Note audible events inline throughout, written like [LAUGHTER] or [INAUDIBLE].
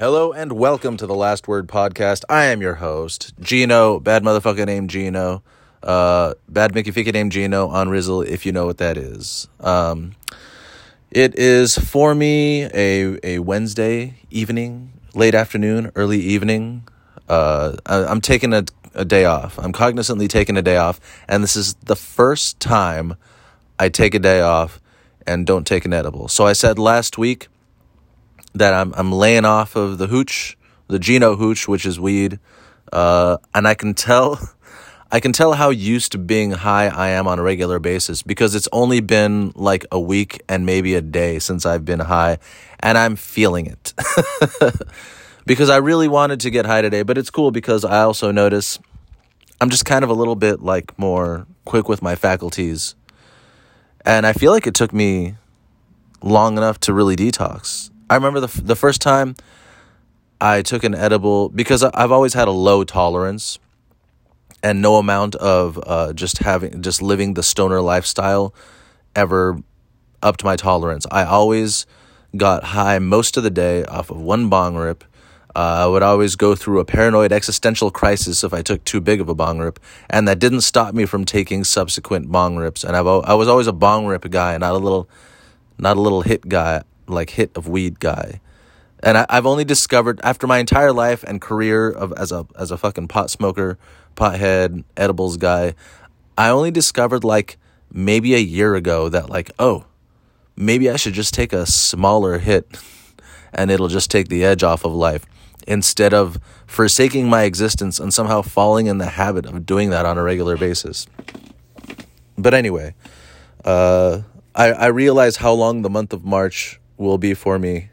Hello and welcome to the Last Word Podcast. I am your host, Gino, bad motherfucker named Gino. Uh, bad Mickey Fika named Gino on Rizzle, if you know what that is. Um, it is for me a, a Wednesday evening, late afternoon, early evening. Uh, I, I'm taking a, a day off. I'm cognizantly taking a day off, and this is the first time I take a day off and don't take an edible. So I said last week that I'm I'm laying off of the hooch, the Gino hooch, which is weed, uh, and I can tell. [LAUGHS] I can tell how used to being high I am on a regular basis because it's only been like a week and maybe a day since I've been high, and I'm feeling it. [LAUGHS] because I really wanted to get high today, but it's cool because I also notice I'm just kind of a little bit like more quick with my faculties. And I feel like it took me long enough to really detox. I remember the the first time I took an edible because I've always had a low tolerance and no amount of uh, just having just living the stoner lifestyle ever up to my tolerance. I always got high most of the day off of one bong rip. Uh, I would always go through a paranoid existential crisis if I took too big of a bong rip, and that didn't stop me from taking subsequent bong rips. And I've I was always a bong rip guy, not a little, not a little hit guy like hit of weed guy. And I, I've only discovered after my entire life and career of as a as a fucking pot smoker pothead, edibles guy, I only discovered like maybe a year ago that like, oh, maybe I should just take a smaller hit and it'll just take the edge off of life instead of forsaking my existence and somehow falling in the habit of doing that on a regular basis. But anyway, uh, I, I realize how long the month of March will be for me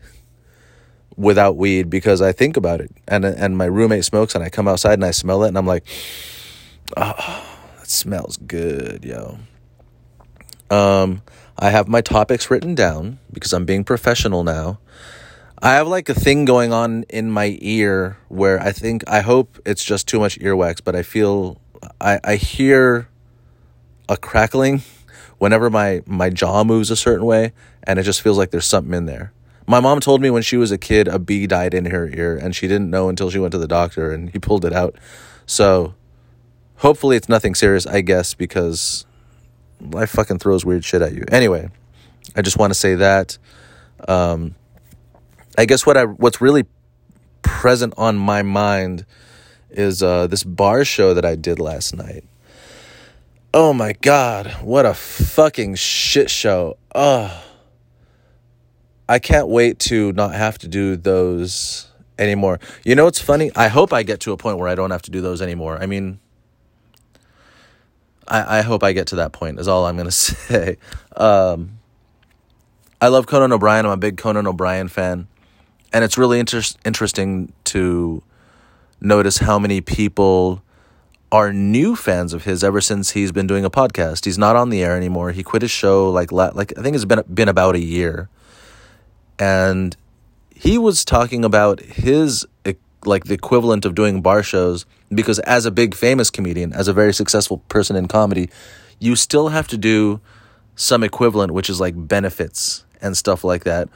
without weed because I think about it. And and my roommate smokes and I come outside and I smell it and I'm like, oh, that smells good, yo. Um, I have my topics written down because I'm being professional now. I have like a thing going on in my ear where I think I hope it's just too much earwax, but I feel I I hear a crackling whenever my my jaw moves a certain way and it just feels like there's something in there. My mom told me when she was a kid a bee died in her ear and she didn't know until she went to the doctor and he pulled it out. So hopefully it's nothing serious, I guess, because life fucking throws weird shit at you. Anyway, I just want to say that. Um, I guess what I what's really present on my mind is uh, this bar show that I did last night. Oh my god, what a fucking shit show. Ugh. I can't wait to not have to do those anymore. You know what's funny? I hope I get to a point where I don't have to do those anymore. I mean, I, I hope I get to that point, is all I'm going [LAUGHS] to say. Um, I love Conan O'Brien. I'm a big Conan O'Brien fan. And it's really inter- interesting to notice how many people are new fans of his ever since he's been doing a podcast. He's not on the air anymore. He quit his show like like I think it's been been about a year and he was talking about his like the equivalent of doing bar shows because as a big famous comedian, as a very successful person in comedy, you still have to do some equivalent which is like benefits and stuff like that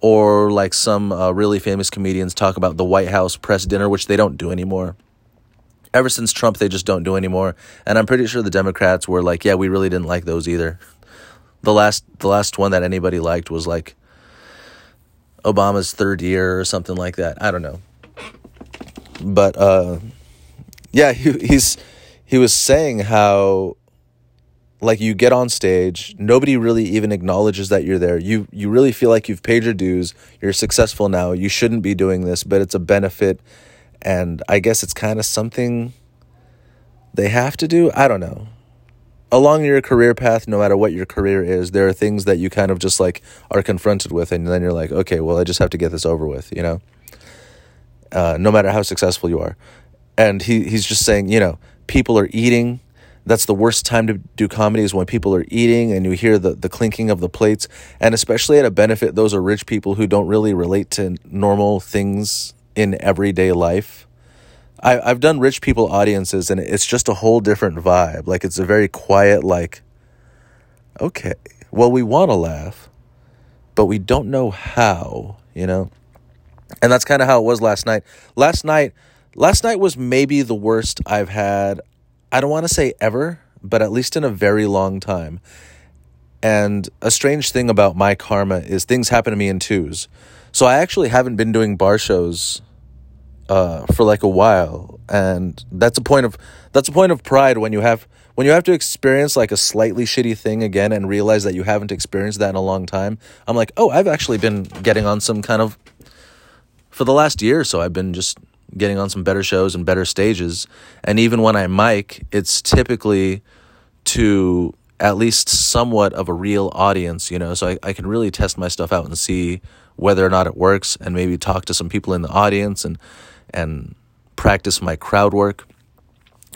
or like some uh, really famous comedians talk about the White House press dinner which they don't do anymore. Ever since Trump they just don't do anymore and I'm pretty sure the Democrats were like, yeah, we really didn't like those either. The last the last one that anybody liked was like Obama's third year or something like that. I don't know. But uh, yeah, he, he's he was saying how like you get on stage, nobody really even acknowledges that you're there. You you really feel like you've paid your dues. You're successful now. You shouldn't be doing this, but it's a benefit and I guess it's kind of something they have to do. I don't know along your career path, no matter what your career is, there are things that you kind of just like are confronted with, and then you're like, okay, well, I just have to get this over with, you know. Uh, no matter how successful you are, and he he's just saying, you know, people are eating. That's the worst time to do comedy is when people are eating and you hear the, the clinking of the plates. And especially at a benefit, those are rich people who don't really relate to normal things in everyday life I, I've done rich people audiences and it's just a whole different vibe. Like it's a very quiet, like, okay, well, we want to laugh, but we don't know how, you know? And that's kind of how it was last night. Last night, last night was maybe the worst I've had. I don't want to say ever, but at least in a very long time. And a strange thing about my karma is things happen to me in twos. So I actually haven't been doing bar shows uh, for like a while, and that's a point of that's a point of pride when you have when you have to experience like a slightly shitty thing again and realize that you haven't experienced that in a long time. I'm like, oh, I've actually been getting on some kind of for the last year or so. I've been just getting on some better shows and better stages, and even when I mic, it's typically to at least somewhat of a real audience, you know, so I, I can really test my stuff out and see whether or not it works and maybe talk to some people in the audience and and practice my crowd work.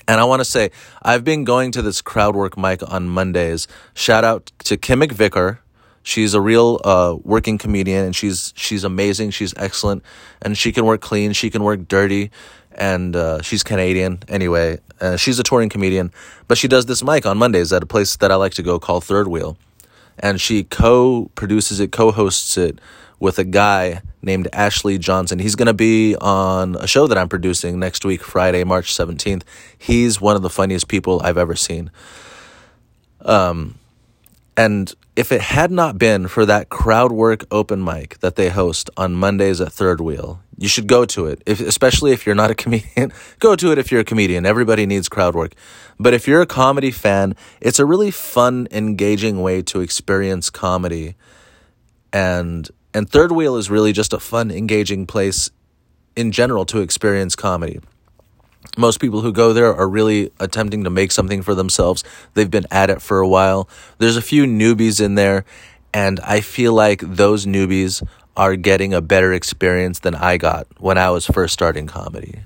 And I want to say I've been going to this crowd work mic on Mondays. Shout out to Kim McVicker. She's a real uh, working comedian and she's she's amazing. She's excellent and she can work clean. She can work dirty, and uh, she's Canadian anyway. Uh, she's a touring comedian, but she does this mic on Mondays at a place that I like to go called Third Wheel, and she co-produces it, co-hosts it with a guy named Ashley Johnson. He's going to be on a show that I'm producing next week, Friday, March 17th. He's one of the funniest people I've ever seen. Um, and if it had not been for that crowd work open mic that they host on Mondays at Third Wheel, you should go to it. If, especially if you're not a [LAUGHS] comedian, go to it if you're a comedian. Everybody needs crowd work. But if you're a comedy fan, it's a really fun, engaging way to experience comedy. And and Third Wheel is really just a fun, engaging place in general to experience comedy. Most people who go there are really attempting to make something for themselves. They've been at it for a while. There's a few newbies in there, and I feel like those newbies are getting a better experience than I got when I was first starting comedy.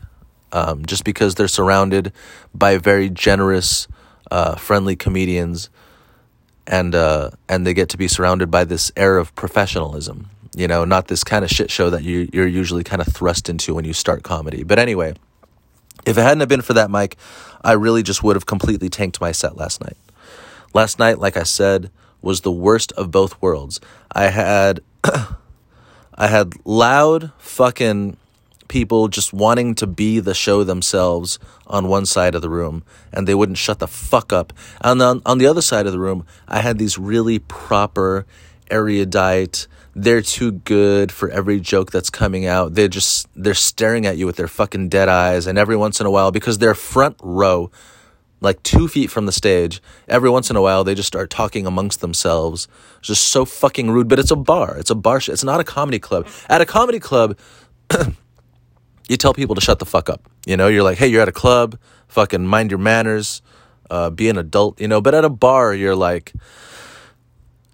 Um, just because they're surrounded by very generous, uh, friendly comedians, and uh, and they get to be surrounded by this air of professionalism you know, not this kind of shit show that you, you're usually kind of thrust into when you start comedy. But anyway, if it hadn't have been for that mic, I really just would have completely tanked my set last night. Last night, like I said, was the worst of both worlds. I had [CLEARS THROAT] I had loud fucking people just wanting to be the show themselves on one side of the room and they wouldn't shut the fuck up. And on, on the other side of the room, I had these really proper, erudite, they're too good for every joke that's coming out. They're just they're staring at you with their fucking dead eyes, and every once in a while, because they're front row, like two feet from the stage, every once in a while they just start talking amongst themselves. It's just so fucking rude. But it's a bar. It's a bar. Sh- it's not a comedy club. At a comedy club. [CLEARS THROAT] you tell people to shut the fuck up. You know, you're like, hey, you're at a club, fucking mind your manners, uh, be an adult, you know. But at a bar, you're like,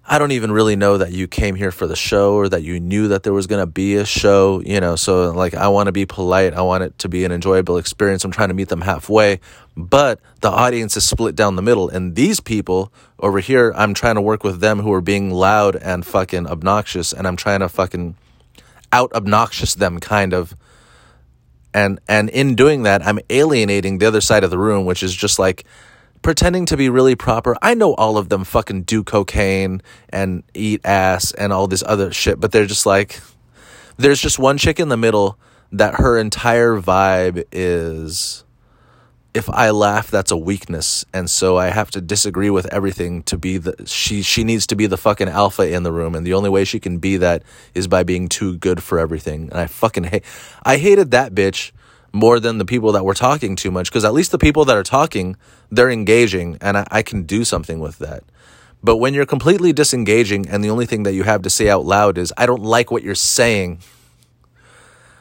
I don't even really know that you came here for the show or that you knew that there was going to be a show, you know. So, like, I want to be polite. I want it to be an enjoyable experience. I'm trying to meet them halfway. But the audience is split down the middle. And these people over here, I'm trying to work with them who are being loud and fucking obnoxious. And I'm trying to fucking out obnoxious them, kind of. And, and in doing that, I'm alienating the other side of the room, which is just like, pretending to be really proper. I know all of them fucking do cocaine and eat ass and all this other shit, but they're just like, there's just one chick in the middle that her entire vibe is if I laugh, that's a weakness, and so I have to disagree with everything to be the she. She needs to be the fucking alpha in the room, and the only way she can be that is by being too good for everything. And I fucking hate. I hated that bitch more than the people that were talking too much because at least the people that are talking they're engaging and I, I, can do something with that. But when you're completely disengaging and the only thing that you have to say out loud is i don't like what you're saying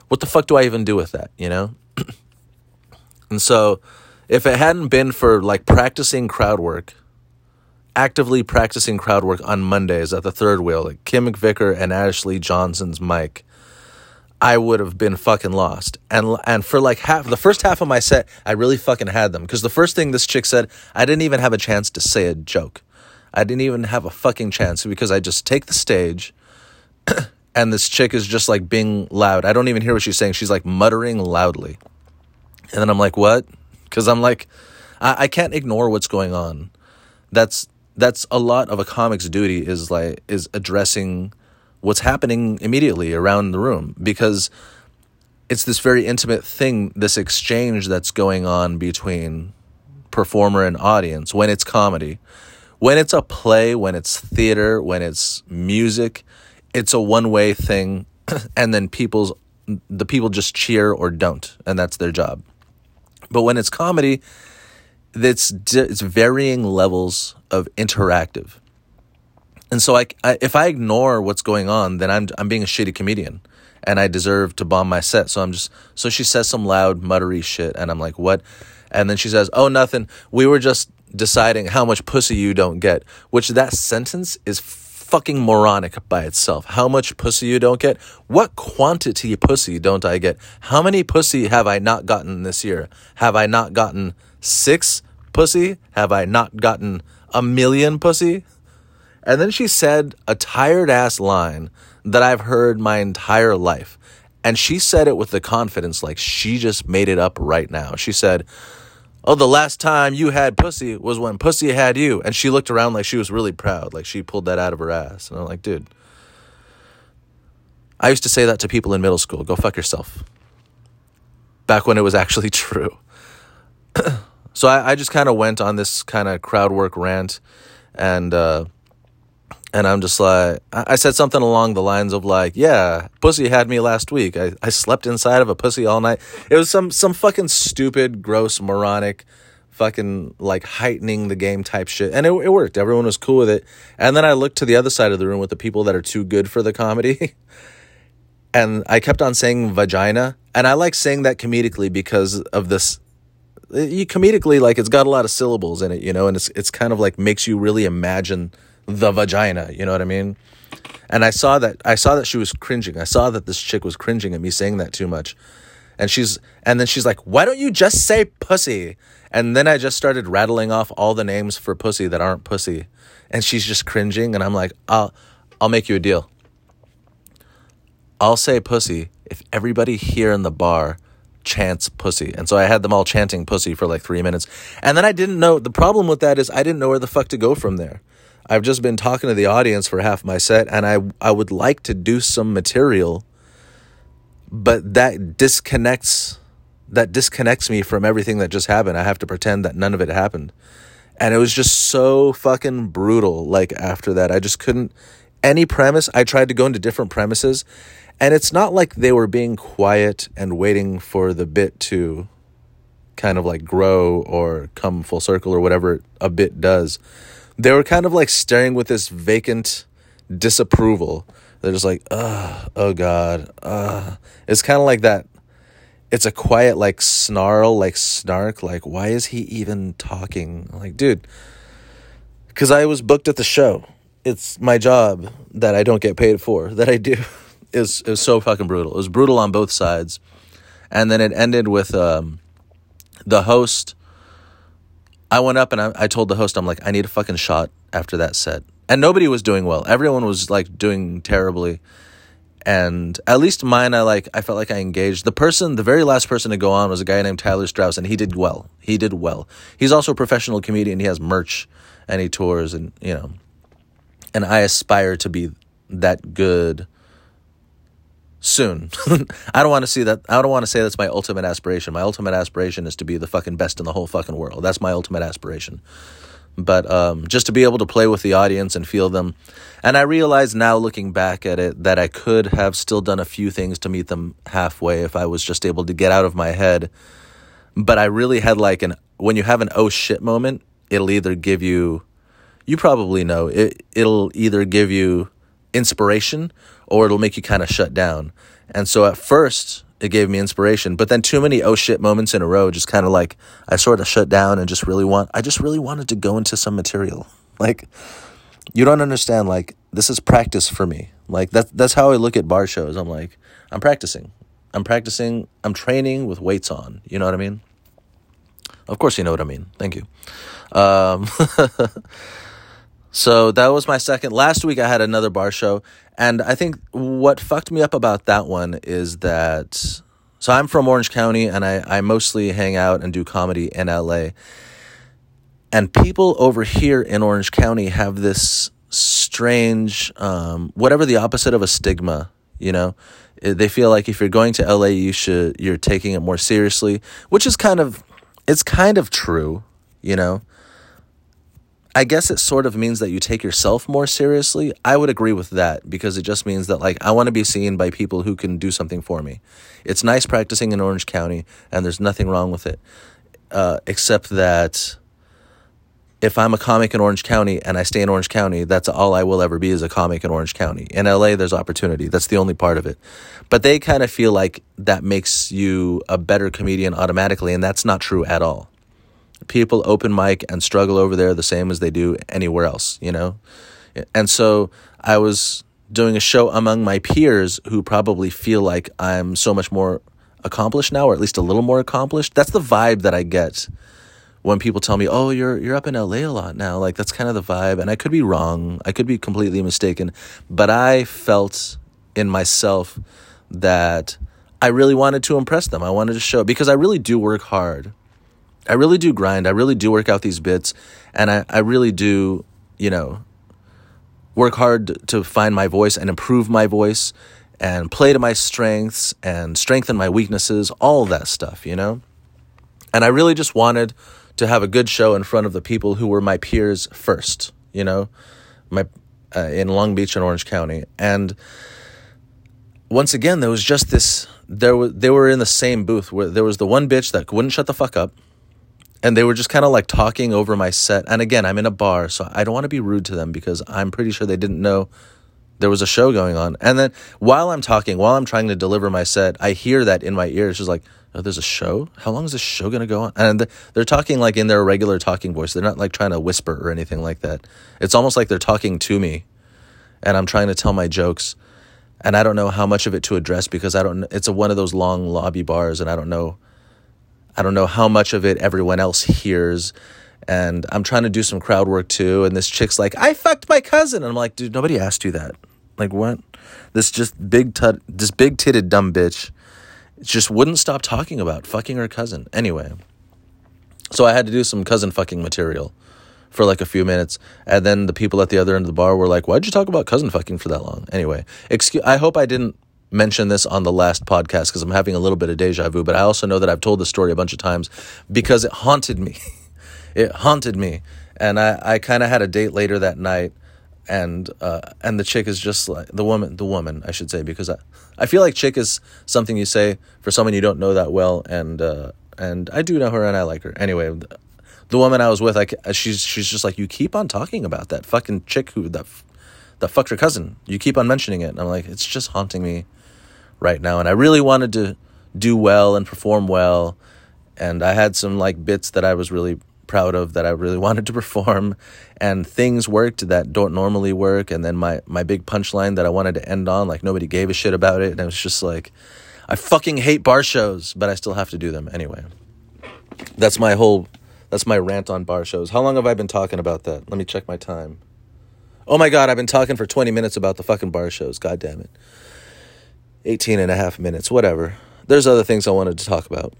what the fuck do i even do with that you know? [CLEARS THROAT] And so if it hadn't been for like practicing crowd work actively practicing crowd work on mondays at the third wheel like kim mcvicker and ashley johnson's mic I would have been fucking lost. And and for like half the first half of my set, I really fucking had them because the first thing this chick said, I didn't even have a chance to say a joke. I didn't even have a fucking chance because I just take the stage [CLEARS THROAT] and this chick is just like being loud. I don't even hear what she's saying. She's like muttering loudly. And then I'm like, "What?" Cuz I'm like I, I can't ignore what's going on. That's that's a lot of a comic's duty is like is addressing what's happening immediately around the room because it's this very intimate thing, this exchange that's going on between performer and audience when it's comedy. When it's a play, when it's theater, when it's music, it's a one way thing [CLEARS THROAT] and then people's the people just cheer or don't and that's their job. But when it's comedy, it's it's varying levels of interactive. And so I, I, if I ignore what's going on, then I'm I'm being a shitty comedian and I deserve to bomb my set. So I'm just so she says some loud muttery shit and I'm like, "What?" And then she says, "Oh, nothing. We were just deciding how much pussy you don't get." Which that sentence is fucking moronic by itself. How much pussy you don't get? What quantity pussy don't I get? How many pussy have I not gotten this year? Have I not gotten 6 pussy? Have I not gotten a million pussy? And then she said a tired ass line that I've heard my entire life. And she said it with the confidence like she just made it up right now. She said, Oh, the last time you had pussy was when pussy had you. And she looked around like she was really proud, like she pulled that out of her ass. And I'm like, dude, I used to say that to people in middle school go fuck yourself. Back when it was actually [LAUGHS] true. [CLEARS THROAT] so I, I just kind of went on this kind of crowd work rant and, uh, and I'm just like, I said something along the lines of like, yeah, pussy had me last week. I, I slept inside of a pussy all night. It was some some fucking stupid, gross, moronic, fucking like heightening the game type shit, and it it worked. Everyone was cool with it. And then I looked to the other side of the room with the people that are too good for the comedy, [LAUGHS] and I kept on saying vagina, and I like saying that comedically because of this. You comedically like it's got a lot of syllables in it, you know, and it's it's kind of like makes you really imagine the vagina. You know what I mean? And I saw that I saw that she was cringing. I saw that this chick was cringing at me saying that too much. And she's and then she's like, "Why don't you just say pussy?" And then I just started rattling off all the names for pussy that aren't pussy. And she's just cringing and I'm like, "I'll I'll make you a deal. I'll say pussy if everybody here in the bar chants pussy. And so I had them all chanting pussy for like 3 minutes. And then I didn't know the problem with that is I didn't know where the fuck to go from there. I've just been talking to the audience for half my set and I I would like to do some material but that disconnects that disconnects me from everything that just happened. I have to pretend that none of it happened. And it was just so fucking brutal like after that. I just couldn't any premise. I tried to go into different premises and it's not like they were being quiet and waiting for the bit to kind of like grow or come full circle or whatever a bit does they were kind of like staring with this vacant disapproval. They're just like, uh, oh God. It's kind of like that. It's a quiet, like snarl, like snark, like, why is he even talking? Like, dude, because I was booked at the show. It's my job that I don't get paid for, that I do. [LAUGHS] It was, it was so fucking brutal. It was brutal on both sides. And then it ended with um, the host I went up and I, I told the host, I'm like, I need a fucking shot after that set. And nobody was doing well. Everyone was like doing terribly. And at least mine, I like, I felt like I engaged. The person, the very last person to go on was a guy named Tyler Strauss, and he did well. He did well. He's also a professional comedian. He has merch and he tours, and, you know, and I aspire to be that good soon. [LAUGHS] I don't want to see that. I don't want to say that's my ultimate aspiration. My ultimate aspiration is to be the fucking best in the whole fucking world. That's my ultimate aspiration. But um, just to be able to play with the audience and feel them. And I realize now, looking back at it, that I could have still done a few things to meet them halfway if I was just able to get out of my head. But I really had like an when you have an oh shit moment, it'll either give you, you probably know it. It'll either give you inspiration or it'll make you kind of shut down. And so at first, it gave me inspiration, but then too many oh shit moments in a row just kind of like I sort of shut down and just really want I just really wanted to go into some material. [LAUGHS] Like you don't understand like this is practice for me. Like that that's how I look at bar shows. I'm like I'm practicing. I'm practicing. I'm training with weights on. You know what I mean? Of course you know what I mean. Thank you. Um [LAUGHS] So that was my second. Last week I had another bar show, and I think what fucked me up about that one is that. So I'm from Orange County, and I, I mostly hang out and do comedy in LA. And people over here in Orange County have this strange, um, whatever the opposite of a stigma, you know. They feel like if you're going to LA, you should you're taking it more seriously, which is kind of it's kind of true, you know. I guess it sort of means that you take yourself more seriously. I would agree with that because it just means that like I want to be seen by people who can do something for me. It's nice practicing in Orange County, and there's nothing wrong with it, uh, except that if I'm a comic in Orange County and I stay in Orange County, that's all I will ever be is a comic in Orange County. In LA, there's opportunity. That's the only part of it. But they kind of feel like that makes you a better comedian automatically, and that's not true at all. People open mic and struggle over there the same as they do anywhere else, you know? And so I was doing a show among my peers who probably feel like I'm so much more accomplished now, or at least a little more accomplished. That's the vibe that I get when people tell me, "Oh, you're you're up in LA a lot now." Like that's kind of the vibe, and I could be wrong. I could be completely mistaken, but I felt in myself that I really wanted to impress them. I wanted to show because I really do work hard. I really do grind. I really do work out these bits, and I I really do, you know, work hard to find my voice and improve my voice and play to my strengths and strengthen my weaknesses, all that stuff, you know? And I really just wanted to have a good show in front of the people who were my peers first, you know, my uh, in Long Beach and Orange County. And once again, there was just this. There was they were in the same booth where there was the one bitch that wouldn't shut the fuck up, and they were just kind of like talking over my set. And again, I'm in a bar, so I don't want to be rude to them because I'm pretty sure they didn't know there was a show going on. And then while I'm talking, while I'm trying to deliver my set, I hear that in my ears. She's like, oh, there's a show? How long is this show going to go on? And they're talking like in their regular talking voice. They're not like trying to whisper or anything like that. It's almost like they're talking to me and I'm trying to tell my jokes. And I don't know how much of it to address because I don't, it's a, one of those long lobby bars and I don't know, I don't know how much of it everyone else hears. And I'm trying to do some crowd work too. And this chick's like, I fucked my cousin. And I'm like, dude, nobody asked you that. Like what? This just big tut, this big titted dumb bitch just wouldn't stop talking about fucking her cousin. Anyway, so I had to do some cousin fucking material for like a few minutes, and then the people at the other end of the bar were like, "Why'd you talk about cousin fucking for that long?" Anyway, excuse. I hope I didn't mention this on the last podcast because I'm having a little bit of deja vu, but I also know that I've told the story a bunch of times because it haunted me. [LAUGHS] it haunted me, and I I kind of had a date later that night and uh, and the chick is just like the woman the woman I should say because I, I feel like chick is something you say for someone you don't know that well and uh, and I do know her and I like her. Anyway the, woman I was with like she's she's just like you keep on talking about that fucking chick who that that fucked her cousin. You keep on mentioning it. And I'm like it's just haunting me right now and I really wanted to do well and perform well and I had some like bits that I was really proud of that I really [LAUGHS] wanted to perform and things worked that don't normally work and then my my big punchline that I wanted to end on like nobody gave a shit about it and it was just like I fucking hate bar shows but I still have to do them anyway. That's my whole that's my rant on bar shows. How long have I been talking about that? Let me check my time. Oh my god, I've been talking for 20 minutes about the fucking bar shows. God damn it. 18 and a half minutes, whatever. There's other things I wanted to talk about.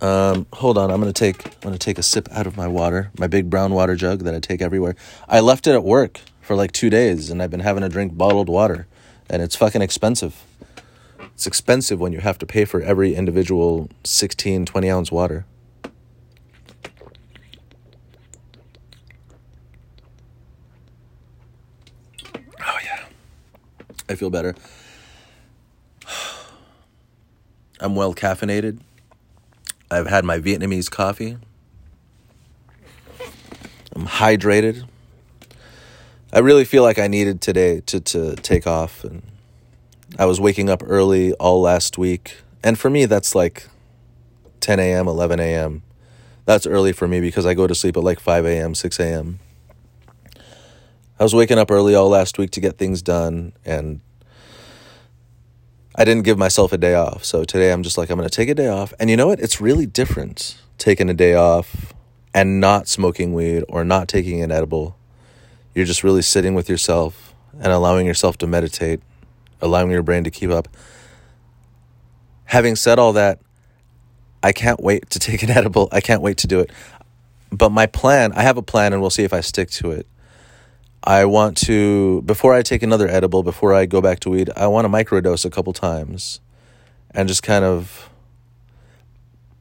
Um, hold on, I'm gonna take I'm gonna take a sip out of my water, my big brown water jug that I take everywhere. I left it at work for like two days, and I've been having to drink bottled water, and it's fucking expensive. It's expensive when you have to pay for every individual 16, 20 ounce water. Oh yeah, I feel better. I'm well caffeinated. I've had my Vietnamese coffee. I'm hydrated. I really feel like I needed today to, to take off. And I was waking up early all last week. And for me, that's like 10 a.m., 11 a.m. That's early for me because I go to sleep at like 5 a.m., 6 a.m. I was waking up early all last week to get things done. And I didn't give myself a day off. So today I'm just like, I'm going to take a day off. And you know what? It's really different taking a day off and not smoking weed or not taking an edible. You're just really sitting with yourself and allowing yourself to meditate, allowing your brain to keep up. Having said all that, I can't wait to take an [LAUGHS] edible. I can't wait to do it. But my plan, I have a plan and we'll see if I stick to it. I want to before I take another edible, before I go back to weed, I want to microdose a couple times and just kind of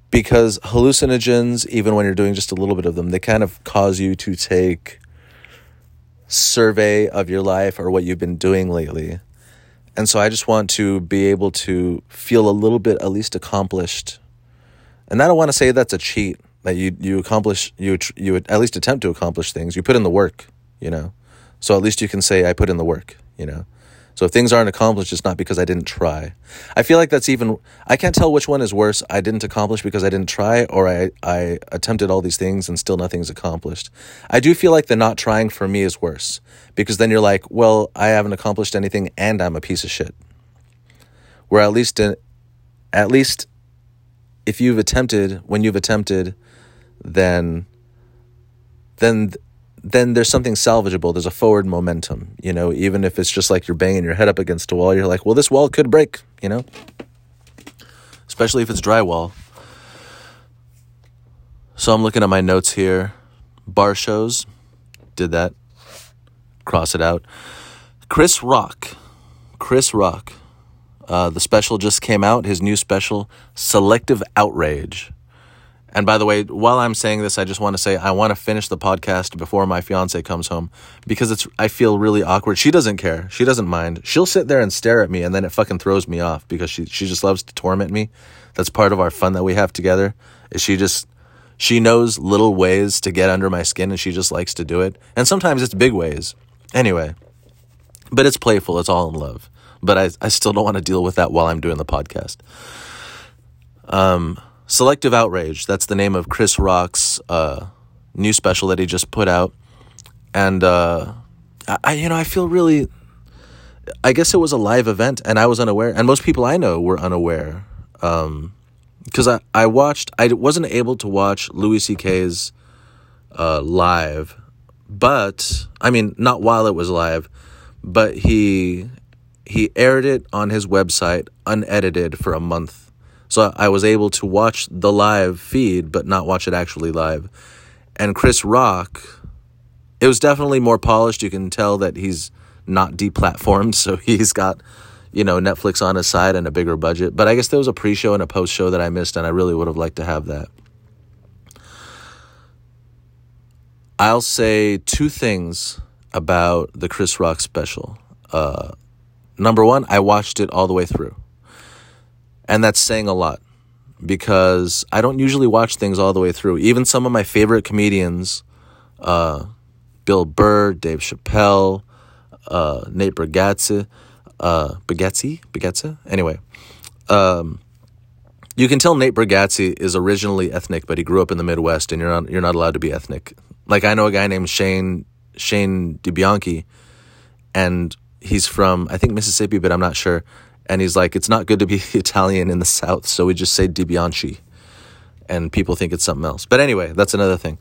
because hallucinogens even when you're doing just a little bit of them, they kind of cause you to take survey of your life or what you've been doing lately. And so I just want to be able to feel a little bit at least accomplished. And I don't want to say that's a cheat that you you accomplish you you at least attempt to accomplish things. You put in the work, you know. So at least you can say, I put in the work, you know? So if things aren't accomplished, it's not because I didn't try. I feel like that's even, I can't tell which one is worse. I didn't accomplish because I didn't try, or I, I attempted all these things and still nothing's accomplished. I do feel like the not trying for me is worse because then you're like, well, I haven't accomplished anything and I'm a piece of shit. Where at least, in, at least if you've attempted, when you've attempted, then, then then there's something salvageable. There's a forward momentum, you know, even if it's just like you're banging your head up against a wall, you're like, well, this wall could break, you know, especially if it's drywall. So I'm looking at my notes here. Bar shows, did that. Cross it out. Chris Rock. Chris Rock. Uh, the special just came out, his new special, Selective Outrage. And by the way, while I'm saying this, I just want to say I want to finish the podcast before my fiance comes home because it's I feel really awkward. She doesn't care. She doesn't mind. She'll sit there and stare at me and then it fucking throws me off because she she just loves to torment me. That's part of our fun that we have together. Is she just she knows little ways to get under my skin and she just likes to do it. And sometimes it's big ways. Anyway, but it's playful. It's all in love. But I I still don't want to deal with that while I'm doing the podcast. Um Selective Outrage. That's the name of Chris Rock's uh, new special that he just put out, and uh, I, you know, I feel really. I guess it was a live event, and I was unaware, and most people I know were unaware, because um, I I watched. I wasn't able to watch Louis C.K.'s uh, live, but I mean, not while it was live, but he he aired it on his website unedited for a month so I was able to watch the live feed, but not watch it actually live. And Chris Rock, it was definitely more polished. You can tell that he's not deplatformed, [LAUGHS] so he's got, you know, Netflix on his side and a bigger budget. But I guess there was a pre show and a post show that I missed, and I really would have liked to have that. I'll say two things about the Chris Rock special. Uh, number one, I watched it all the way through. And that's saying a lot because I don't usually watch things all the way through. Even some of my favorite comedians, uh, Bill Burr, Dave Chappelle, uh, Nate Bargatze, uh, Bargatze, Bargatze. Anyway, um, you can tell Nate Bargatze is originally ethnic, but he grew up in the Midwest, and you're not you're not allowed to be ethnic. Like I know a guy named Shane Shane DiBianchi, and he's from I think Mississippi, but I'm not sure and he's like, it's not good to be [LAUGHS] Italian in the South, so we just say DiBianchi, and people think it's something else. But anyway, that's another thing.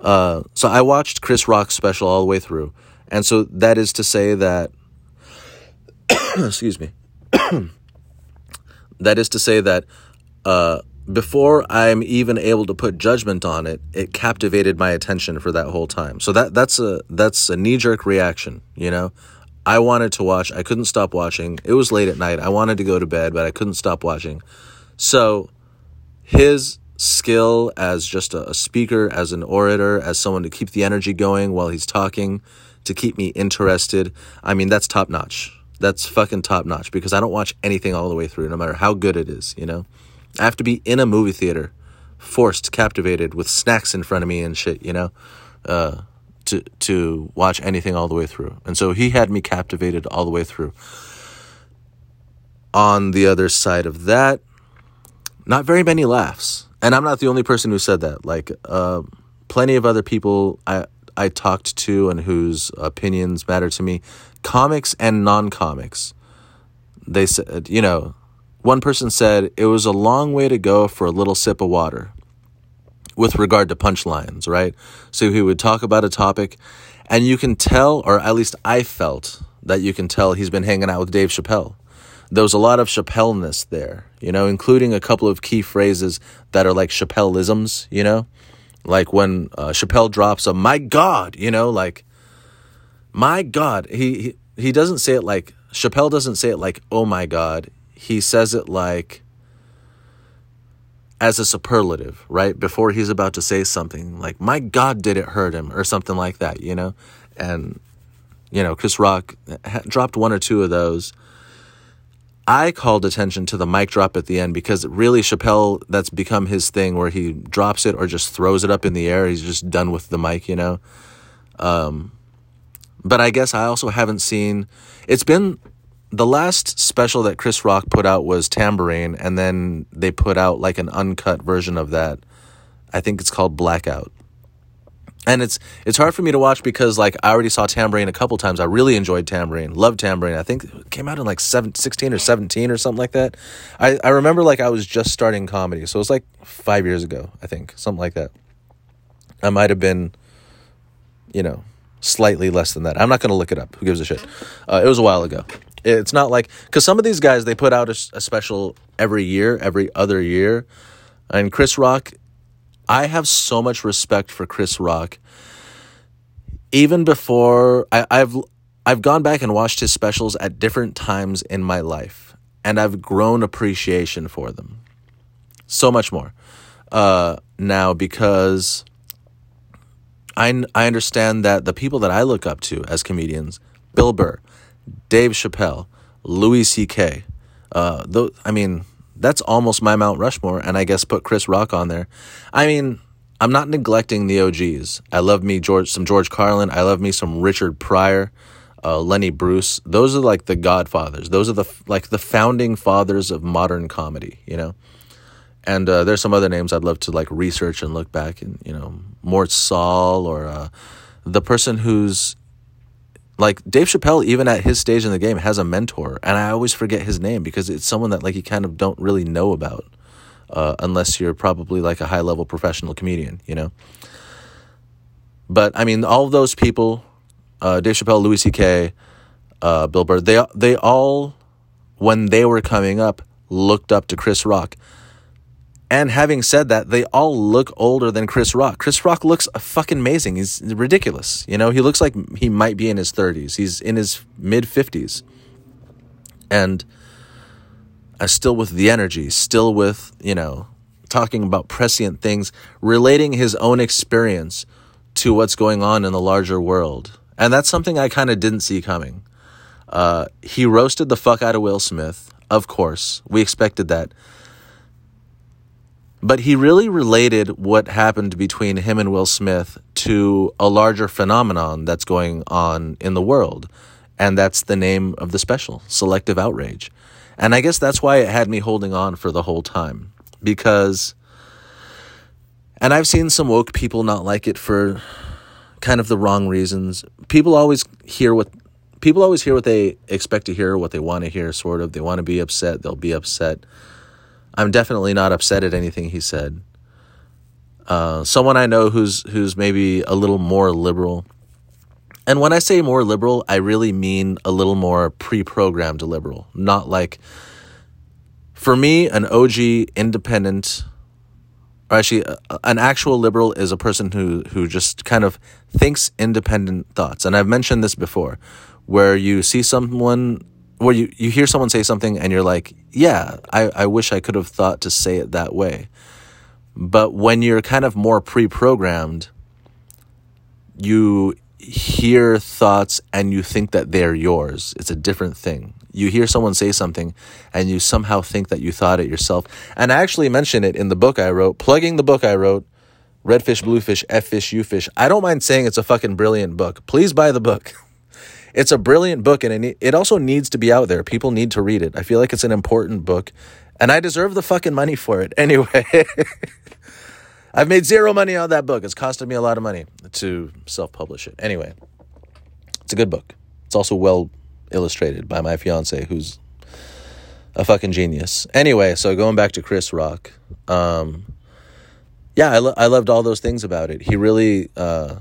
Uh, so I watched Chris Rock's special all the way through, and so that is to say that, [COUGHS] excuse me, [COUGHS] that is to say that uh, before I'm even able to put judgment on it, it captivated my attention for that whole time. So that that's a that's a knee jerk reaction, you know. I wanted to watch. I couldn't stop watching. It was late at night. I wanted to go to bed, but I couldn't stop watching. So his skill as just a, speaker, as an orator, as someone to keep the energy going while he's talking, to keep me interested. I mean, that's top notch. That's fucking top notch because I don't watch anything all the way through, no matter how good it is, you know? I have to be in a movie theater, forced, captivated, with snacks in front of me and shit, you know? Uh, to to watch anything all the way through. And so he had me captivated all the way through. On the other side of that, not very many laughs. And I'm not the only person who said that. Like uh, plenty of other people I I talked to and whose opinions matter to me, comics and non-comics. They said, you know, one person said it was a long way to go for a little sip of water with regard to punchlines, right? So he would talk about a topic, and you can tell, or at least I felt that you can tell he's been hanging out with Dave Chappelle. There was a lot of Chappelle-ness there, you know, including a couple of key phrases that are like Chappelle-isms, you know? Like when uh, Chappelle drops a, my God, you know, like, my God. He, he he doesn't say it like Chappelle doesn't say it like oh my God. He says it like as a superlative, right? Before he's about to say something like my God, did it hurt him or something like that, you know? And you know, Chris Rock dropped one or two of those. I called attention to the mic drop at the end because really Chappelle, that's become his thing where he drops it or just throws it up in the air. He's just done with the mic, you know? Um, but I guess I also haven't seen. It's been the last special that Chris Rock put out was Tamborine, and then they put out like an uncut version of that. I think it's called Blackout. And it's it's hard for me to watch because like I already saw Tamborine a couple times. I really enjoyed Tamborine, loved Tamborine. I think it came out in like seven, 16 or 17 or something like that. I, I remember like I was just starting comedy. So it was like five years ago, I think, something like that. I might have been, you know, slightly less than that. I'm not going to look it up. Who gives a shit? Uh, it was a while ago. It's not like because some of these guys they put out a, a, special every year, every other year, and Chris Rock. I have so much respect for Chris Rock. Even before I, I've I've gone back and watched his specials at different times in my life, and I've grown appreciation for them. So much more uh, now because I, I understand that the people that I look up to as comedians, Bill Burr, Dave Chappelle, Louis C.K., uh, th- I mean, that's almost my Mount Rushmore, and I guess put Chris Rock on there. I mean, I'm not neglecting the OGs. I love me George some George Carlin. I love me some Richard Pryor, uh, Lenny Bruce. Those are like the godfathers. Those are the like the founding fathers of modern comedy. You know, and uh, there's some other names I'd love to like research and look back and you know Mort Sahl or uh, the person who's like Dave Chappelle even at his stage in the game has a mentor and I always forget his name because it's someone that like you kind of don't really know about uh, unless you're probably like a high level professional comedian you know but I mean all those people uh, Dave Chappelle Louis C.K. Uh, Bill Burr they they all when they were coming up looked up to Chris Rock and having said that, they all look older than Chris Rock. Chris Rock looks fucking amazing. He's ridiculous. You know, he looks like he might be in his 30s. He's in his mid 50s. And uh, still with the energy, still with, you know, talking about prescient things, relating his own experience to what's going on in the larger world. And that's something I kind of didn't see coming. Uh, he roasted the fuck out of Will Smith, of course. We expected that. But he really related what happened between him and Will Smith to a larger phenomenon that's going on in the world. And that's the name of the special, Selective Outrage. And I guess that's why it had me holding on for the whole time. Because, and I've seen some woke people not like it for kind of the wrong reasons. People always hear what people always hear what they expect to hear, what they want to hear, sort of. They want to be upset, they'll be upset. I'm definitely not upset at anything he said. Uh, someone I know who's who's maybe a little more liberal, and when I say more liberal, I really mean a little more pre-programmed liberal, not like. For me, an OG independent, or actually, an actual liberal is a person who who just kind of thinks independent thoughts, and I've mentioned this before, where you see someone where you, you hear someone say something and you're like, yeah, I, I wish I could have thought to say it that way. But when you're kind of more pre programmed, you hear thoughts and you think that they're yours. It's a different thing. You hear someone say something and you somehow think that you thought it yourself. And I actually mention it in the book I wrote, plugging the book I wrote, Redfish, Bluefish, F Fish, U Fish. I don't mind saying it's a fucking brilliant book. Please buy the book. [LAUGHS] It's a brilliant book, and it, it also needs to be out there. People need to read it. I feel like it's an important book, and I deserve the fucking money for it. [LAUGHS] Anyway, I've made zero money on that book. It's costed me a lot of money to self publish it. Anyway, it's a good book. It's also well illustrated by my fiance, who's a fucking genius. Anyway, so going back to Chris Rock, um, yeah, I, lo- I loved all those things about it. He really, uh,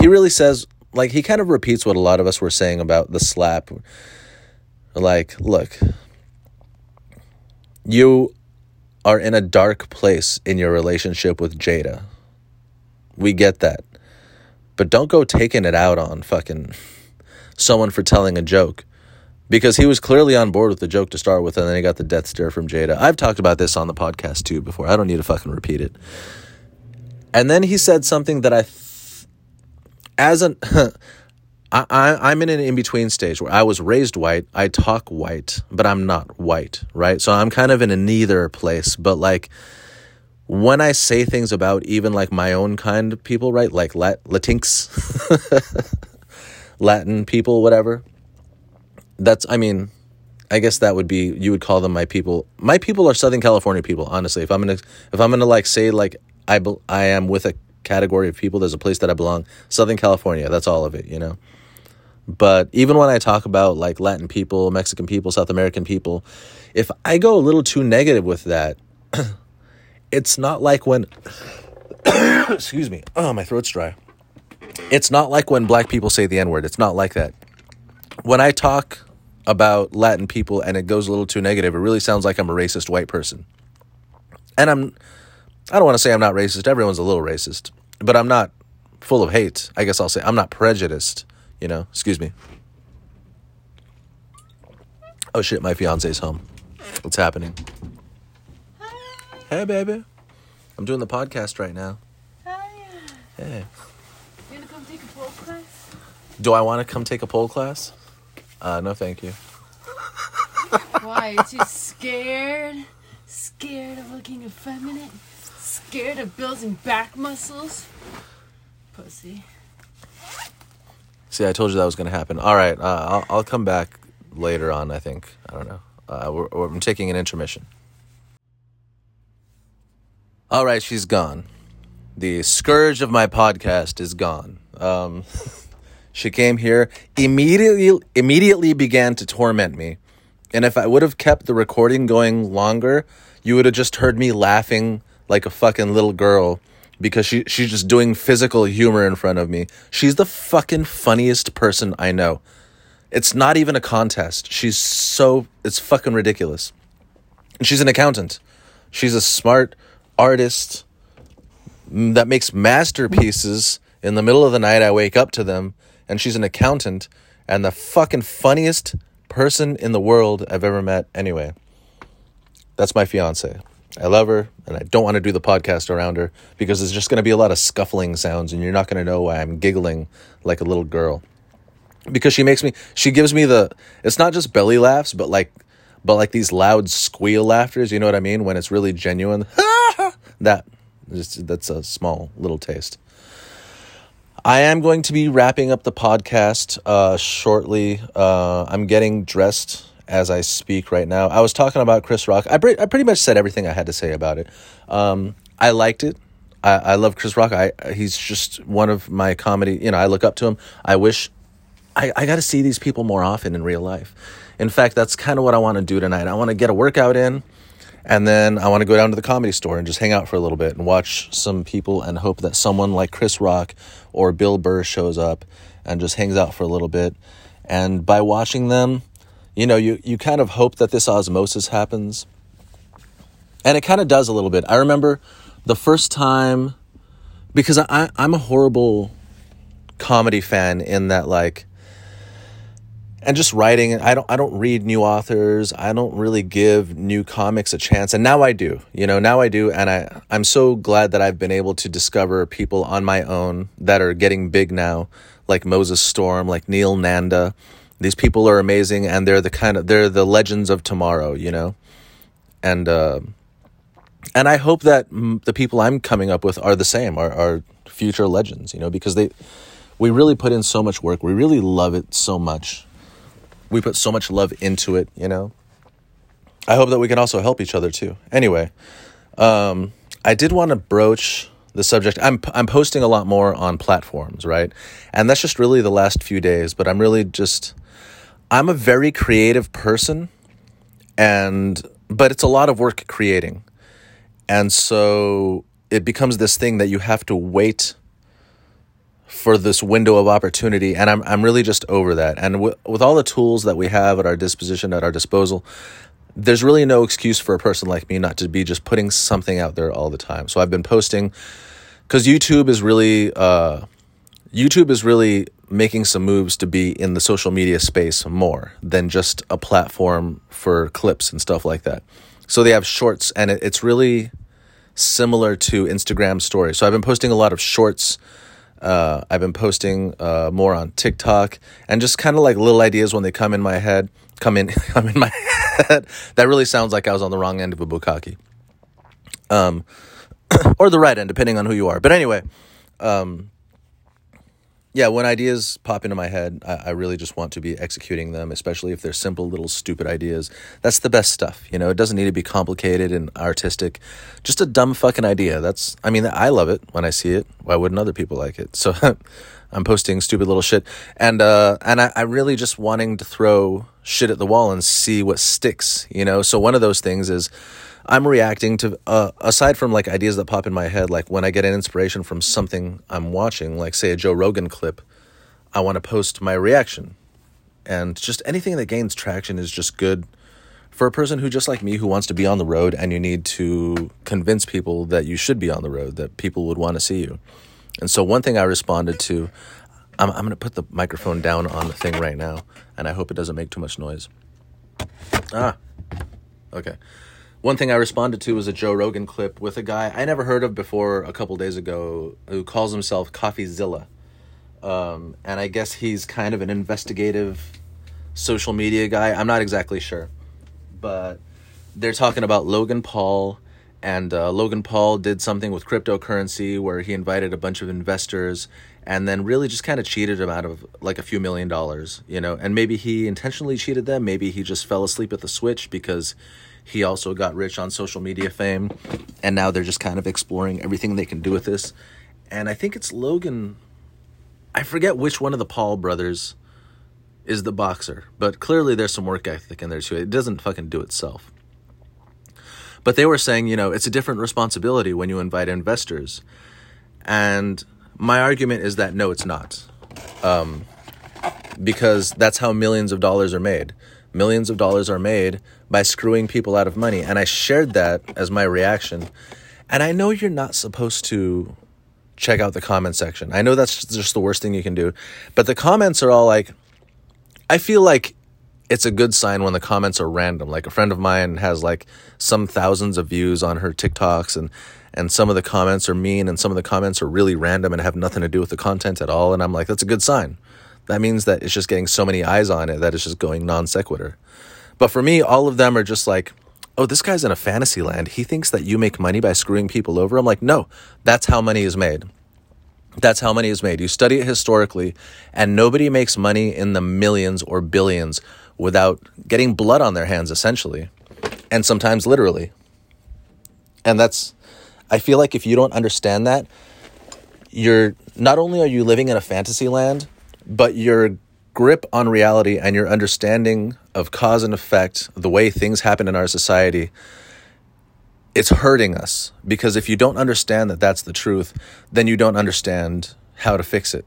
he really says like he kind of repeats what a lot of us were saying about the slap. Like, look, you are in a dark place in your relationship with Jada. We get that. but don't go taking it out on fucking someone for telling a joke because he was clearly on board with the joke to start with, and then he got the death stare from Jada. I've talked about this on the podcast too before. I don't need to fucking repeat it. And then he said something that I, th- as an, [LAUGHS] I, I, I'm in an in between stage where I was raised white, I talk white, but I'm not white, right? So I'm kind of in a neither place, but like, when I say things about even like my own kind of people, right? Like Lat- Latinx, [LAUGHS] Latin people, whatever that's I mean, I guess that would be you would call them my people. My people are Southern California people. Honestly, if I'm gonna if I'm gonna like say like I I am with a category of people, there's a place that I belong. Southern California. That's all of it. You know. But even when I talk about like Latin people, Mexican people, South American people, if I go a little too negative with that, [CLEARS THROAT] it's not like when [COUGHS] excuse me. Oh, my throat's dry. It's not like when black people say the N word. It's not like that. When I talk about Latin people and it goes a little too negative, it really sounds like I'm a racist white person. And I'm, I don't want to say I'm not racist. Everyone's a little racist, but I'm not full of hate. I guess I'll say I'm not prejudiced, you know? Excuse me. Oh shit, my fiance's home. What's happening? Hey, baby. I'm doing the podcast right now. Hi. Hey. You gonna come take a pole class? Do I want to come take a pole class? Uh, no, thank you. Why? You're too [LAUGHS] scared? Scared of looking effeminate? Scared of building back muscles? Pussy. See, I told you that was going to happen. All right, uh, I'll, I'll come back later on, I think. I don't know. Uh, we're, we're, I'm taking an intermission. All right, she's gone. The scourge of my podcast is gone. Um, [LAUGHS] she came here, immediately, immediately began to torment me. And if I would have kept the recording going longer, you would have just heard me laughing like a fucking little girl because she she's just doing physical humor in front of me. She's the fucking funniest person I know. It's not even a contest. She's so it's fucking ridiculous. And she's an accountant. She's a smart artist that makes masterpieces in the middle of the night. I wake up to them and she's an accountant and the fucking funniest person in the world I've ever met anyway. That's my fiance. I love her and I don't want to do the podcast around her because there's just going to be a lot of scuffling sounds and you're not going to know why I'm giggling like a little girl. Because she makes me she gives me the it's not just belly laughs but like but like these loud squeal laughters, you know what I mean when it's really genuine. [LAUGHS] that just that's a small little taste. I am going to be wrapping up the podcast uh, shortly. Uh, I'm getting dressed as I speak right now. I was talking about Chris Rock. I, pre- I pretty much said everything I had to say about it. Um, I liked it. I, I love Chris Rock. I he's just one of my comedy. You know, I look up to him. I wish I, I got to see these people more often in real life. In fact, that's kind of what I want to do tonight. I want to get a workout in. And then I want to go down to the comedy store and just hang out for a little bit and watch some people and hope that someone like Chris Rock or Bill Burr shows up and just hangs out for a little bit. And by watching them, you know, you, you kind of hope that this osmosis happens. And it kind of does a little bit. I remember the first time, because I, I'm a horrible comedy fan in that, like, and just writing i don't i don't read new authors i don't really give new comics a chance and now i do you know now i do and i i'm so glad that i've been able to discover people on my own that are getting big now like moses storm like neel nanda these people are amazing and they're the kind of they're the legends of tomorrow you know and uh and i hope that the people i'm coming up with are the same are, are future legends you know because they we really put in so much work we really love it so much we put so much love into it, you know. I hope that we can also help each other too. Anyway, um, I did want to broach the subject. I'm I'm posting a lot more on platforms, right? And that's just really the last few days, but I'm really just I'm a very creative person and but it's a lot of work creating. And so it becomes this thing that you have to wait for this window of opportunity and i'm i'm really just over that and with, with all the tools that we have at our disposition at our disposal there's really no excuse for a person like me not to be just putting something out there all the time so i've been posting cuz youtube is really uh YouTube is really making some moves to be in the social media space more than just a platform for clips and stuff like that. So they have shorts, and it, it's really similar to Instagram stories. So I've been posting a lot of shorts. Uh, I've been posting uh, more on TikTok and just kind of like little ideas when they come in my head, come in, [LAUGHS] come in my head. that really sounds like I was on the wrong end of a bukkake. Um, [CLEARS THROAT] or the right end, depending on who you are. But anyway, um, yeah, when ideas pop into my head, I, I, really just want to be executing them, especially if they're simple, little, stupid ideas. That's the best stuff. You know, it doesn't need to be complicated and artistic. Just a dumb fucking idea. That's, I mean, I love it when I see it. Why wouldn't other people like it? So [LAUGHS] I'm posting stupid little shit. And, uh, and I, I really just wanting to throw shit at the wall and see what sticks, you know? So one of those things is, I'm reacting to uh, aside from like ideas that pop in my head, like when I get an inspiration from something I'm watching, like say a Joe Rogan clip, I want to post my reaction, and just anything that gains traction is just good for a person who just like me who wants to be on the road and you need to convince people that you should be on the road that people would want to see you and so one thing i responded to i'm, I'm going to put the microphone down on the thing right now and i hope it doesn't make too much noise ah okay one thing I responded to was a Joe Rogan clip with a guy I never heard of before a couple days ago who calls himself CoffeeZilla. Um, and I guess he's kind of an investigative social media guy. I'm not exactly sure. But they're talking about Logan Paul. And uh, Logan Paul did something with cryptocurrency where he invited a bunch of investors and then really just kind of cheated them out of like a few million dollars, you know. And maybe he intentionally cheated them. Maybe he just fell asleep at the switch because he also got rich on social media fame, and now they're just kind of exploring everything they can do with this. And I think it's Logan. I forget which one of the Paul brothers is the boxer, but clearly there's some work ethic in there too. It doesn't fucking do itself. But they were saying, you know, it's a different responsibility when you invite investors. And my argument is that no, it's not. Um, because that's how millions of dollars are made. Millions of dollars are made by screwing people out of money. And I shared that as my reaction. And I know you're not supposed to check out the comment section. I know that's just the worst thing you can do. But the comments are all like, I feel like it's a good sign when the comments are random. Like a friend of mine has like some thousands of views on her TikToks and and some of the comments are mean and some of the comments are really random and have nothing to do with the content at all and I'm like that's a good sign. That means that it's just getting so many eyes on it that it's just going non sequitur. But for me, all of them are just like, oh, this guy's in a fantasy land. He thinks that you make money by screwing people over. I'm like, no, that's how money is made. That's how money is made. You study it historically, and nobody makes money in the millions or billions without getting blood on their hands, essentially, and sometimes literally. And that's, I feel like if you don't understand that, you're not only are you living in a fantasy land, but your grip on reality and your understanding of cause and effect, the way things happen in our society, it's hurting us because if you don't understand that that's the truth, then you don't understand how to fix it.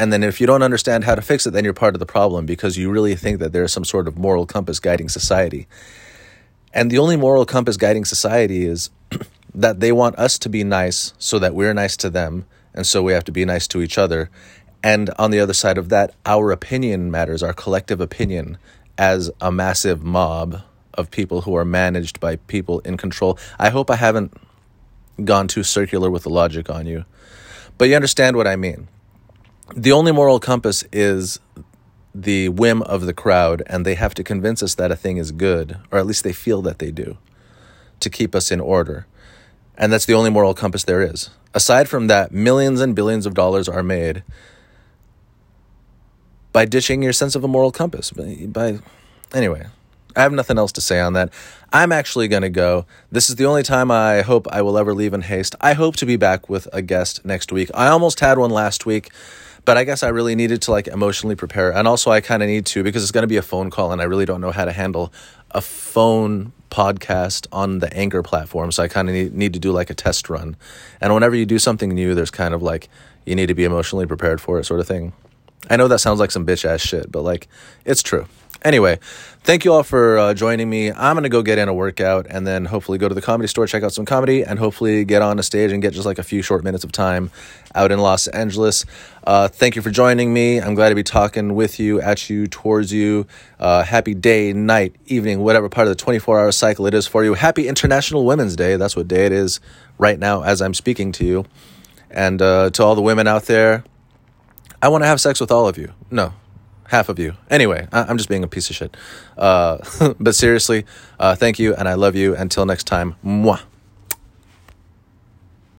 And then if you don't understand how to fix it, then you're part of the problem because you really think that there's some sort of moral compass guiding society. And the only moral compass guiding society is [CLEARS THROAT] that they want us to be nice so that we're nice to them. And so we have to be nice to each other. And on the other side of that, our opinion matters, our collective opinion as a massive mob of people who are managed by people in control. I hope I haven't gone too circular with the logic on you, but you understand what I mean. The only moral compass is the whim of the crowd, and they have to convince us that a thing is good, or at least they feel that they do, to keep us in order. And that's the only moral compass there is. Aside from that, millions and billions of dollars are made by ditching your sense of a moral compass. By, anyway, I have nothing else to say on that. I'm actually going to go. This is the only time I hope I will ever leave in haste. I hope to be back with a guest next week. I almost had one last week, but I guess I really needed to like emotionally prepare. And also I kind of need to because it's going to be a phone call and I really don't know how to handle a phone podcast on the Anchor platform. So I kind of need, need to do like a test run. And whenever you do something new, there's kind of like you need to be emotionally prepared for it sort of thing. I know that sounds like some bitch ass shit, but like it's true. Anyway, thank you all for uh, joining me. I'm going to go get in a workout and then hopefully go to the comedy store, check out some comedy, and hopefully get on a stage and get just like a few short minutes of time out in Los Angeles. Uh, thank you for joining me. I'm glad to be talking with you, at you, towards you. Uh, happy day, night, evening, whatever part of the 24 hour cycle it is for you. Happy International Women's Day. That's what day it is right now as I'm speaking to you. And uh, to all the women out there, I want to have sex with all of you. No, half of you. Anyway, I- I'm just being a piece of shit. Uh, [LAUGHS] but seriously, uh, thank you, and I love you. Until next time, mwah.